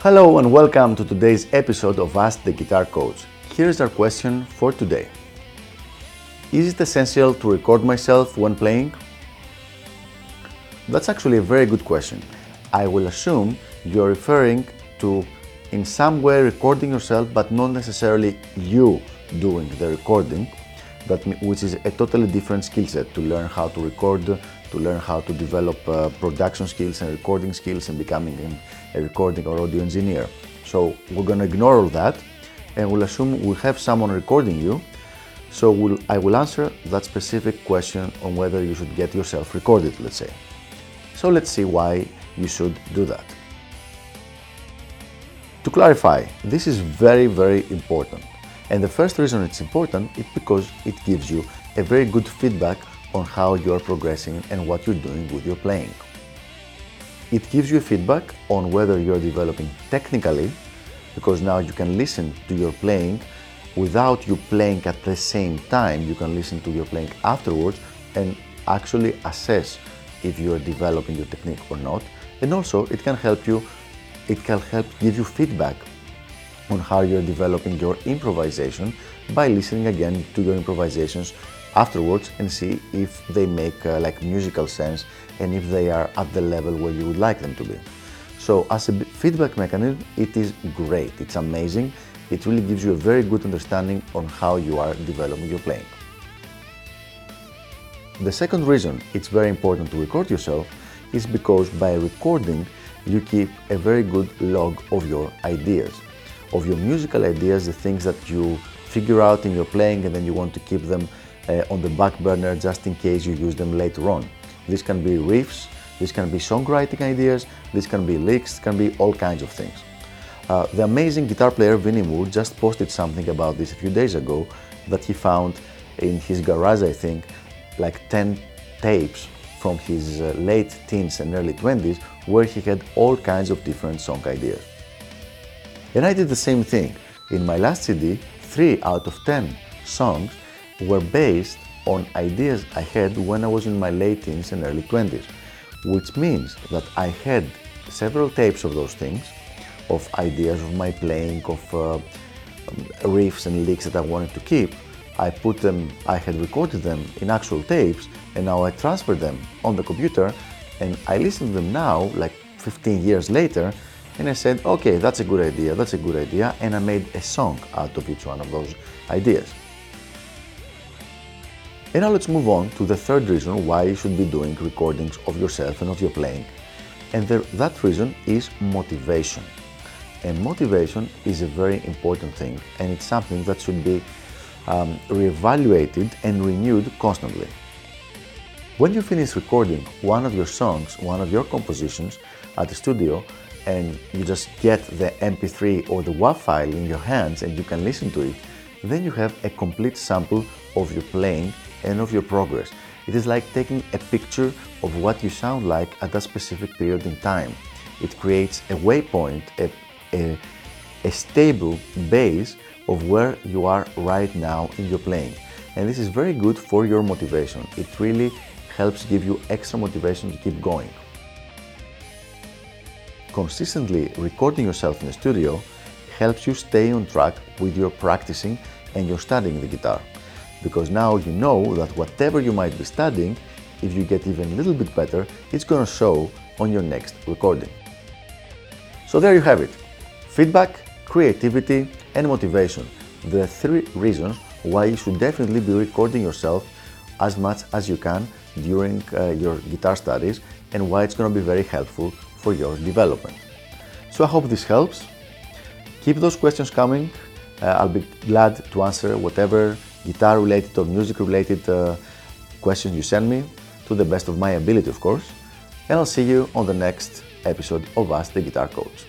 Hello and welcome to today's episode of Ask the Guitar Coach. Here's our question for today. Is it essential to record myself when playing? That's actually a very good question. I will assume you're referring to in some way recording yourself but not necessarily you doing the recording that which is a totally different skill set to learn how to record to learn how to develop uh, production skills and recording skills and becoming a recording or audio engineer. So we're going to ignore all that and we'll assume we have someone recording you. So we'll, I will answer that specific question on whether you should get yourself recorded, let's say. So let's see why you should do that. To clarify, this is very, very important. And the first reason it's important is because it gives you a very good feedback on how you're progressing and what you're doing with your playing. It gives you feedback on whether you're developing technically, because now you can listen to your playing without you playing at the same time. You can listen to your playing afterwards and actually assess if you are developing your technique or not. And also, it can help you, it can help give you feedback on how you're developing your improvisation by listening again to your improvisations afterwards and see if they make uh, like musical sense and if they are at the level where you would like them to be. So as a feedback mechanism, it is great. It's amazing. It really gives you a very good understanding on how you are developing your playing. The second reason it's very important to record yourself is because by recording, you keep a very good log of your ideas, of your musical ideas, the things that you figure out in your playing and then you want to keep them uh, on the back burner just in case you use them later on. This can be riffs, this can be songwriting ideas, this can be licks, can be all kinds of things. Uh, the amazing guitar player Vinnie Moore just posted something about this a few days ago that he found in his garage, I think, like 10 tapes from his uh, late teens and early 20s where he had all kinds of different song ideas. And I did the same thing. In my last CD, 3 out of 10 songs were based on ideas I had when I was in my late teens and early 20s, which means that I had several tapes of those things, of ideas of my playing, of uh, um, riffs and licks that I wanted to keep. I put them, I had recorded them in actual tapes, and now I transferred them on the computer, and I listen to them now, like 15 years later, and I said, okay, that's a good idea, that's a good idea, and I made a song out of each one of those ideas. And now let's move on to the third reason why you should be doing recordings of yourself and of your playing. And that reason is motivation. And motivation is a very important thing, and it's something that should be um, reevaluated and renewed constantly. When you finish recording one of your songs, one of your compositions at the studio, and you just get the MP3 or the WAV file in your hands and you can listen to it, then you have a complete sample of your playing and of your progress. It is like taking a picture of what you sound like at a specific period in time. It creates a waypoint, a, a, a stable base of where you are right now in your playing. And this is very good for your motivation. It really helps give you extra motivation to keep going. Consistently recording yourself in the studio helps you stay on track with your practicing and your studying the guitar because now you know that whatever you might be studying, if you get even a little bit better, it's going to show on your next recording. So there you have it. Feedback, creativity, and motivation. The three reasons why you should definitely be recording yourself as much as you can during uh, your guitar studies and why it's going to be very helpful for your development. So I hope this helps. Keep those questions coming. Uh, I'll be glad to answer whatever guitar related or music related uh, you send me to the best of my ability, of course. And I'll see you on the next episode of Ask the Guitar Coach.